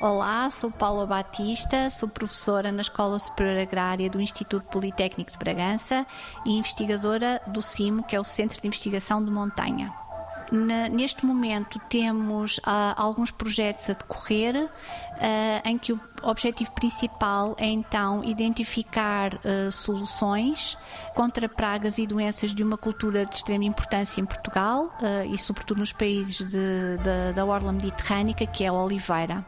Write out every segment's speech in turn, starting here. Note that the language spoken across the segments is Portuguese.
Olá, sou Paula Batista, sou professora na Escola Superior Agrária do Instituto Politécnico de Bragança e investigadora do CIMO, que é o Centro de Investigação de Montanha. Neste momento temos uh, alguns projetos a decorrer uh, em que o objetivo principal é então identificar uh, soluções contra pragas e doenças de uma cultura de extrema importância em Portugal e sobretudo nos países de, de, da orla mediterrânica, que é a oliveira.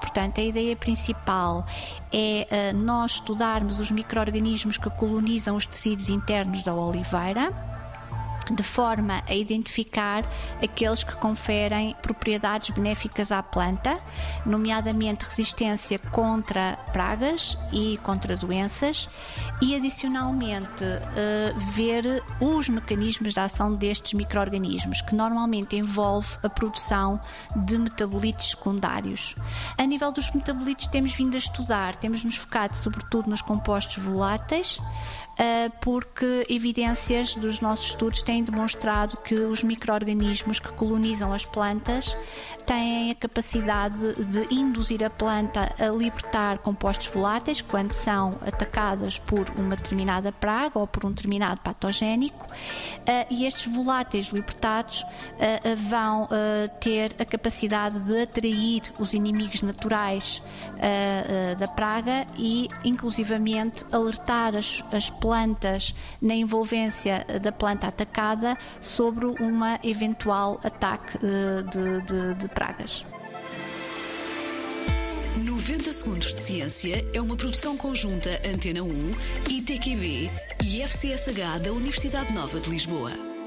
Portanto, a ideia principal é nós estudarmos os micro-organismos que colonizam os tecidos internos da oliveira de forma a identificar aqueles que conferem propriedades benéficas à planta, nomeadamente resistência contra pragas e contra doenças, e adicionalmente eh, ver os mecanismos de ação destes micro-organismos, que normalmente envolve a produção de metabolitos secundários. A nível dos metabolitos, temos vindo a estudar, temos nos focado sobretudo nos compostos voláteis, porque evidências dos nossos estudos têm demonstrado que os micro-organismos que colonizam as plantas têm a capacidade de induzir a planta a libertar compostos voláteis quando são atacadas por uma determinada praga ou por um determinado patogénico. Eh, e estes voláteis libertados eh, vão ter a capacidade de atrair os inimigos naturais da praga e inclusivamente alertar as, as plantas plantas na envolvência da planta atacada sobre uma eventual ataque eh, de, de, de pragas. 90 Segundos de Ciência é uma produção conjunta Antena 1, ITQB e FCSH da Universidade Nova de Lisboa.